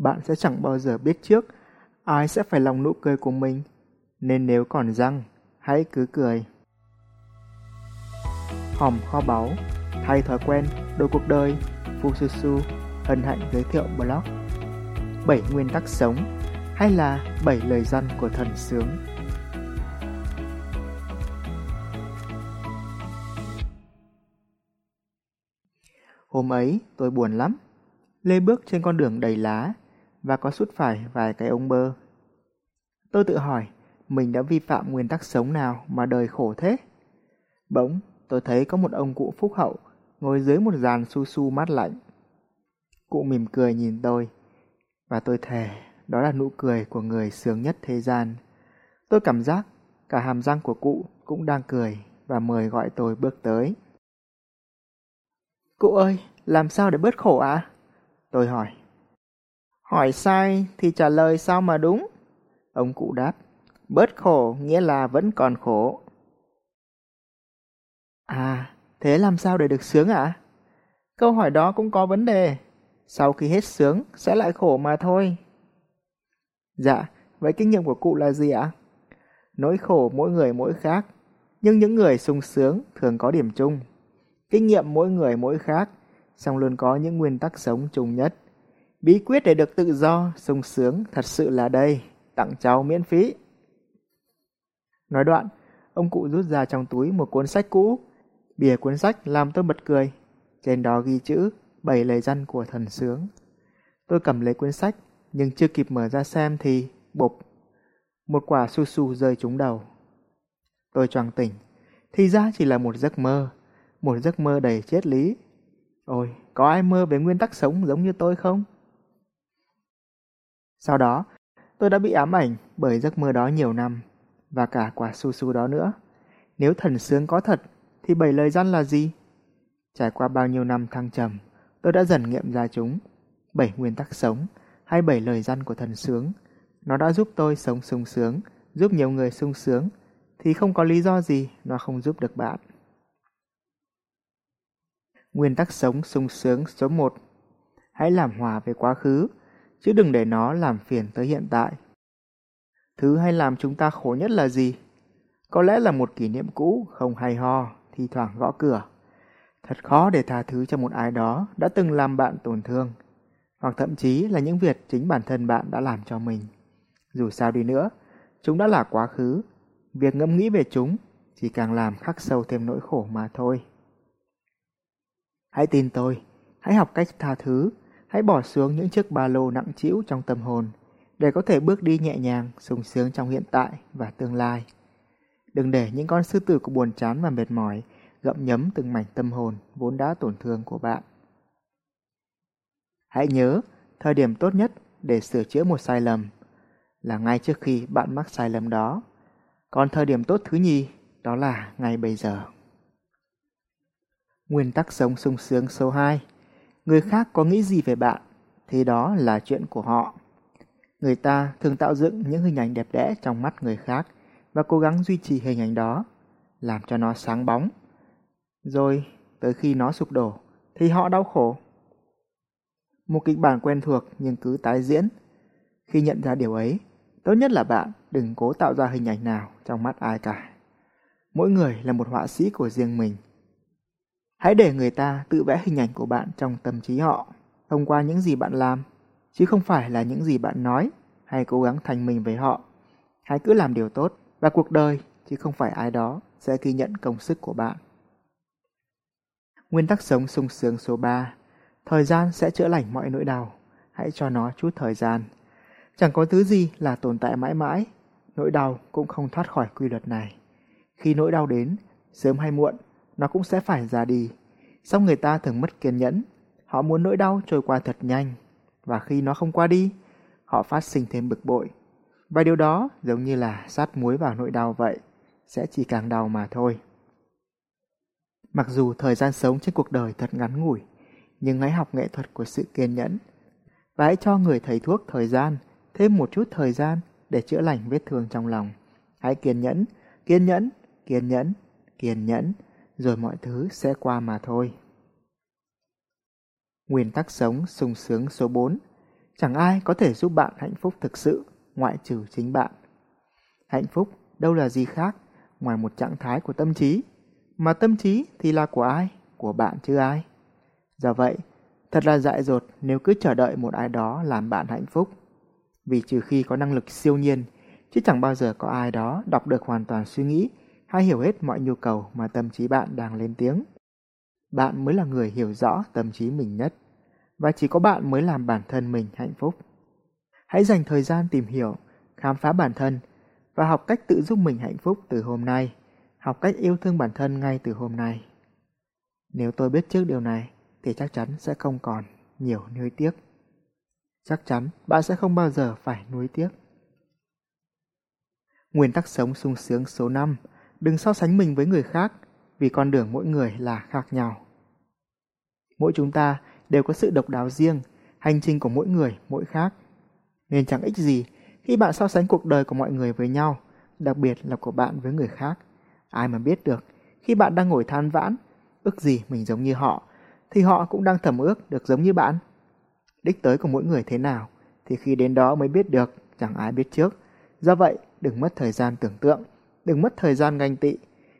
bạn sẽ chẳng bao giờ biết trước ai sẽ phải lòng nụ cười của mình. Nên nếu còn răng, hãy cứ cười. Hòm kho báu, thay thói quen, đổi cuộc đời, Fususu hân hạnh giới thiệu blog 7 nguyên tắc sống hay là 7 lời dân của thần sướng. Hôm ấy tôi buồn lắm, lê bước trên con đường đầy lá và có sút phải vài cái ống bơ. Tôi tự hỏi mình đã vi phạm nguyên tắc sống nào mà đời khổ thế? Bỗng tôi thấy có một ông cụ phúc hậu ngồi dưới một dàn su su mát lạnh. Cụ mỉm cười nhìn tôi và tôi thề đó là nụ cười của người sướng nhất thế gian. Tôi cảm giác cả hàm răng của cụ cũng đang cười và mời gọi tôi bước tới. Cụ ơi, làm sao để bớt khổ ạ? À? Tôi hỏi. Hỏi sai thì trả lời sao mà đúng? Ông cụ đáp. Bớt khổ nghĩa là vẫn còn khổ. À, thế làm sao để được sướng ạ? À? Câu hỏi đó cũng có vấn đề. Sau khi hết sướng sẽ lại khổ mà thôi. Dạ, vậy kinh nghiệm của cụ là gì ạ? Nỗi khổ mỗi người mỗi khác, nhưng những người sung sướng thường có điểm chung. Kinh nghiệm mỗi người mỗi khác, song luôn có những nguyên tắc sống chung nhất. Bí quyết để được tự do, sung sướng thật sự là đây, tặng cháu miễn phí. Nói đoạn, ông cụ rút ra trong túi một cuốn sách cũ. Bìa cuốn sách làm tôi bật cười. Trên đó ghi chữ bảy lời dân của thần sướng. Tôi cầm lấy cuốn sách, nhưng chưa kịp mở ra xem thì bộp. Một quả su su rơi trúng đầu. Tôi choàng tỉnh, thì ra chỉ là một giấc mơ, một giấc mơ đầy triết lý. Ôi, có ai mơ về nguyên tắc sống giống như tôi không? Sau đó, tôi đã bị ám ảnh bởi giấc mơ đó nhiều năm, và cả quả su su đó nữa. Nếu thần sướng có thật, thì bảy lời dân là gì? Trải qua bao nhiêu năm thăng trầm, tôi đã dần nghiệm ra chúng. Bảy nguyên tắc sống, hay bảy lời dân của thần sướng. Nó đã giúp tôi sống sung sướng, giúp nhiều người sung sướng, thì không có lý do gì nó không giúp được bạn. Nguyên tắc sống sung sướng số 1 Hãy làm hòa về quá khứ, chứ đừng để nó làm phiền tới hiện tại. Thứ hay làm chúng ta khổ nhất là gì? Có lẽ là một kỷ niệm cũ không hay ho, thi thoảng gõ cửa. Thật khó để tha thứ cho một ai đó đã từng làm bạn tổn thương, hoặc thậm chí là những việc chính bản thân bạn đã làm cho mình. Dù sao đi nữa, chúng đã là quá khứ, việc ngẫm nghĩ về chúng chỉ càng làm khắc sâu thêm nỗi khổ mà thôi. Hãy tin tôi, hãy học cách tha thứ, hãy bỏ xuống những chiếc ba lô nặng trĩu trong tâm hồn để có thể bước đi nhẹ nhàng, sung sướng trong hiện tại và tương lai. Đừng để những con sư tử của buồn chán và mệt mỏi gặm nhấm từng mảnh tâm hồn vốn đã tổn thương của bạn. Hãy nhớ, thời điểm tốt nhất để sửa chữa một sai lầm là ngay trước khi bạn mắc sai lầm đó. Còn thời điểm tốt thứ nhì đó là ngay bây giờ. Nguyên tắc sống sung sướng số 2 Người khác có nghĩ gì về bạn thì đó là chuyện của họ. Người ta thường tạo dựng những hình ảnh đẹp đẽ trong mắt người khác và cố gắng duy trì hình ảnh đó, làm cho nó sáng bóng. Rồi, tới khi nó sụp đổ, thì họ đau khổ. Một kịch bản quen thuộc nhưng cứ tái diễn. Khi nhận ra điều ấy, tốt nhất là bạn đừng cố tạo ra hình ảnh nào trong mắt ai cả. Mỗi người là một họa sĩ của riêng mình. Hãy để người ta tự vẽ hình ảnh của bạn trong tâm trí họ, thông qua những gì bạn làm, chứ không phải là những gì bạn nói hay cố gắng thành mình với họ. Hãy cứ làm điều tốt và cuộc đời chứ không phải ai đó sẽ ghi nhận công sức của bạn. Nguyên tắc sống sung sướng số 3 Thời gian sẽ chữa lành mọi nỗi đau. Hãy cho nó chút thời gian. Chẳng có thứ gì là tồn tại mãi mãi. Nỗi đau cũng không thoát khỏi quy luật này. Khi nỗi đau đến, sớm hay muộn, nó cũng sẽ phải ra đi. Xong người ta thường mất kiên nhẫn. Họ muốn nỗi đau trôi qua thật nhanh. Và khi nó không qua đi, họ phát sinh thêm bực bội. Và điều đó giống như là sát muối vào nỗi đau vậy, sẽ chỉ càng đau mà thôi. Mặc dù thời gian sống trên cuộc đời thật ngắn ngủi, nhưng hãy học nghệ thuật của sự kiên nhẫn. Và hãy cho người thầy thuốc thời gian, thêm một chút thời gian để chữa lành vết thương trong lòng. Hãy kiên nhẫn, kiên nhẫn, kiên nhẫn, kiên nhẫn, rồi mọi thứ sẽ qua mà thôi. Nguyên tắc sống sung sướng số 4 Chẳng ai có thể giúp bạn hạnh phúc thực sự ngoại trừ chính bạn. Hạnh phúc đâu là gì khác ngoài một trạng thái của tâm trí, mà tâm trí thì là của ai? Của bạn chứ ai? Do vậy, thật là dại dột nếu cứ chờ đợi một ai đó làm bạn hạnh phúc. Vì trừ khi có năng lực siêu nhiên, chứ chẳng bao giờ có ai đó đọc được hoàn toàn suy nghĩ hay hiểu hết mọi nhu cầu mà tâm trí bạn đang lên tiếng. Bạn mới là người hiểu rõ tâm trí mình nhất, và chỉ có bạn mới làm bản thân mình hạnh phúc. Hãy dành thời gian tìm hiểu, khám phá bản thân và học cách tự giúp mình hạnh phúc từ hôm nay, học cách yêu thương bản thân ngay từ hôm nay. Nếu tôi biết trước điều này thì chắc chắn sẽ không còn nhiều nuối tiếc. Chắc chắn bạn sẽ không bao giờ phải nuối tiếc. Nguyên tắc sống sung sướng số 5 Đừng so sánh mình với người khác vì con đường mỗi người là khác nhau. Mỗi chúng ta đều có sự độc đáo riêng, hành trình của mỗi người mỗi khác. Nên chẳng ích gì khi bạn so sánh cuộc đời của mọi người với nhau, đặc biệt là của bạn với người khác. Ai mà biết được, khi bạn đang ngồi than vãn, ước gì mình giống như họ, thì họ cũng đang thầm ước được giống như bạn. Đích tới của mỗi người thế nào, thì khi đến đó mới biết được, chẳng ai biết trước. Do vậy, đừng mất thời gian tưởng tượng, đừng mất thời gian ganh tị.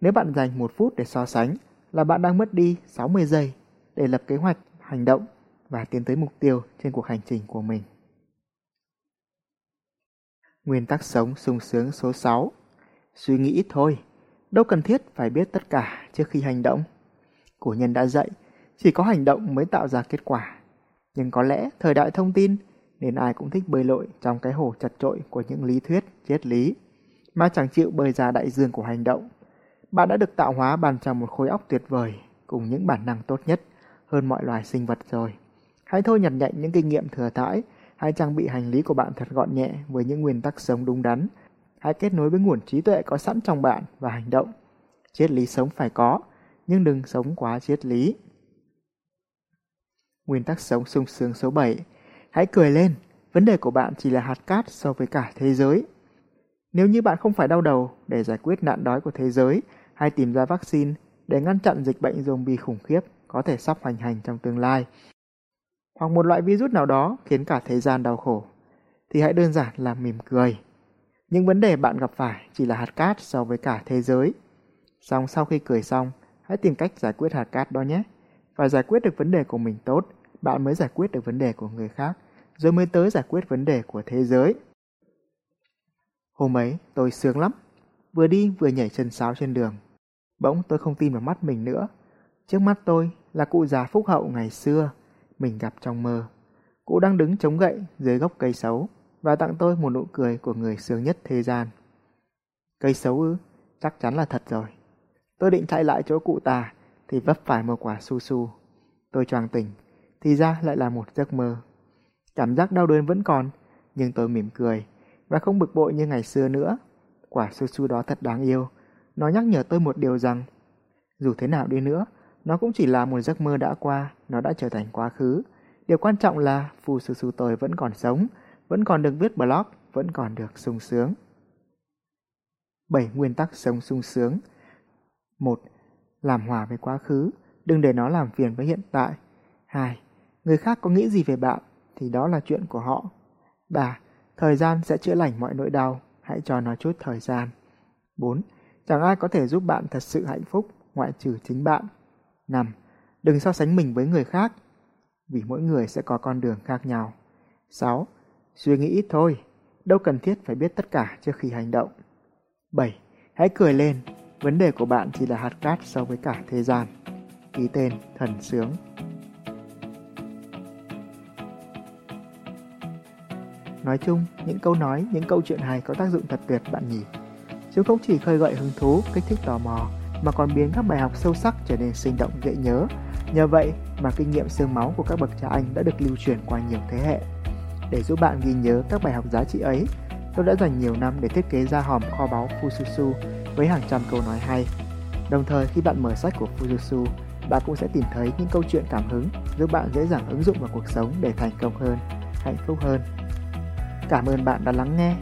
Nếu bạn dành một phút để so sánh, là bạn đang mất đi 60 giây để lập kế hoạch, hành động và tiến tới mục tiêu trên cuộc hành trình của mình. Nguyên tắc sống sung sướng số 6 Suy nghĩ ít thôi, đâu cần thiết phải biết tất cả trước khi hành động. Cổ nhân đã dạy, chỉ có hành động mới tạo ra kết quả. Nhưng có lẽ thời đại thông tin nên ai cũng thích bơi lội trong cái hồ chật trội của những lý thuyết, triết lý, mà chẳng chịu bơi ra đại dương của hành động. Bạn đã được tạo hóa bàn trong một khối óc tuyệt vời cùng những bản năng tốt nhất hơn mọi loài sinh vật rồi. Hãy thôi nhặt nhạnh những kinh nghiệm thừa thãi Hãy trang bị hành lý của bạn thật gọn nhẹ với những nguyên tắc sống đúng đắn. Hãy kết nối với nguồn trí tuệ có sẵn trong bạn và hành động. Triết lý sống phải có, nhưng đừng sống quá triết lý. Nguyên tắc sống sung sướng số 7. Hãy cười lên, vấn đề của bạn chỉ là hạt cát so với cả thế giới. Nếu như bạn không phải đau đầu để giải quyết nạn đói của thế giới hay tìm ra vaccine để ngăn chặn dịch bệnh zombie khủng khiếp có thể sắp hoành hành trong tương lai, hoặc một loại virus nào đó khiến cả thế gian đau khổ, thì hãy đơn giản là mỉm cười. Những vấn đề bạn gặp phải chỉ là hạt cát so với cả thế giới. Xong sau khi cười xong, hãy tìm cách giải quyết hạt cát đó nhé. Phải giải quyết được vấn đề của mình tốt, bạn mới giải quyết được vấn đề của người khác, rồi mới tới giải quyết vấn đề của thế giới. Hôm ấy, tôi sướng lắm. Vừa đi vừa nhảy chân sáo trên đường. Bỗng tôi không tin vào mắt mình nữa. Trước mắt tôi là cụ già phúc hậu ngày xưa mình gặp trong mơ. Cụ đang đứng chống gậy dưới gốc cây xấu và tặng tôi một nụ cười của người sướng nhất thế gian. Cây xấu ư? Chắc chắn là thật rồi. Tôi định chạy lại chỗ cụ tà thì vấp phải một quả su su. Tôi choàng tỉnh, thì ra lại là một giấc mơ. Cảm giác đau đớn vẫn còn, nhưng tôi mỉm cười và không bực bội như ngày xưa nữa. Quả su su đó thật đáng yêu. Nó nhắc nhở tôi một điều rằng, dù thế nào đi nữa, nó cũng chỉ là một giấc mơ đã qua, nó đã trở thành quá khứ. Điều quan trọng là phù sư sư tôi vẫn còn sống, vẫn còn được viết blog, vẫn còn được sung sướng. 7 nguyên tắc sống sung sướng 1. Làm hòa với quá khứ, đừng để nó làm phiền với hiện tại. 2. Người khác có nghĩ gì về bạn thì đó là chuyện của họ. 3. Thời gian sẽ chữa lành mọi nỗi đau, hãy cho nó chút thời gian. 4. Chẳng ai có thể giúp bạn thật sự hạnh phúc ngoại trừ chính bạn. 5. Đừng so sánh mình với người khác, vì mỗi người sẽ có con đường khác nhau. 6. Suy nghĩ ít thôi, đâu cần thiết phải biết tất cả trước khi hành động. 7. Hãy cười lên, vấn đề của bạn chỉ là hạt cát so với cả thế gian. Ký tên Thần Sướng Nói chung, những câu nói, những câu chuyện hay có tác dụng thật tuyệt bạn nhỉ. Chúng không chỉ khơi gợi hứng thú, kích thích tò mò, mà còn biến các bài học sâu sắc trở nên sinh động dễ nhớ. Nhờ vậy mà kinh nghiệm xương máu của các bậc cha anh đã được lưu truyền qua nhiều thế hệ. Để giúp bạn ghi nhớ các bài học giá trị ấy, tôi đã dành nhiều năm để thiết kế ra hòm kho báu Fususu với hàng trăm câu nói hay. Đồng thời khi bạn mở sách của Fususu, bạn cũng sẽ tìm thấy những câu chuyện cảm hứng giúp bạn dễ dàng ứng dụng vào cuộc sống để thành công hơn, hạnh phúc hơn. Cảm ơn bạn đã lắng nghe.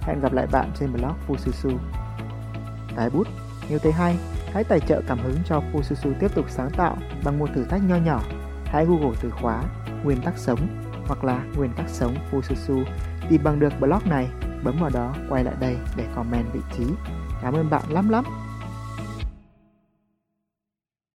Hẹn gặp lại bạn trên blog Fususu. Tái bút, nếu thấy hay, Hãy tài trợ cảm hứng cho Fususu tiếp tục sáng tạo bằng một thử thách nho nhỏ. Hãy Google từ khóa Nguyên tắc sống hoặc là nguyên tắc sống Fususu tìm bằng được blog này, bấm vào đó quay lại đây để comment vị trí. Cảm ơn bạn lắm lắm.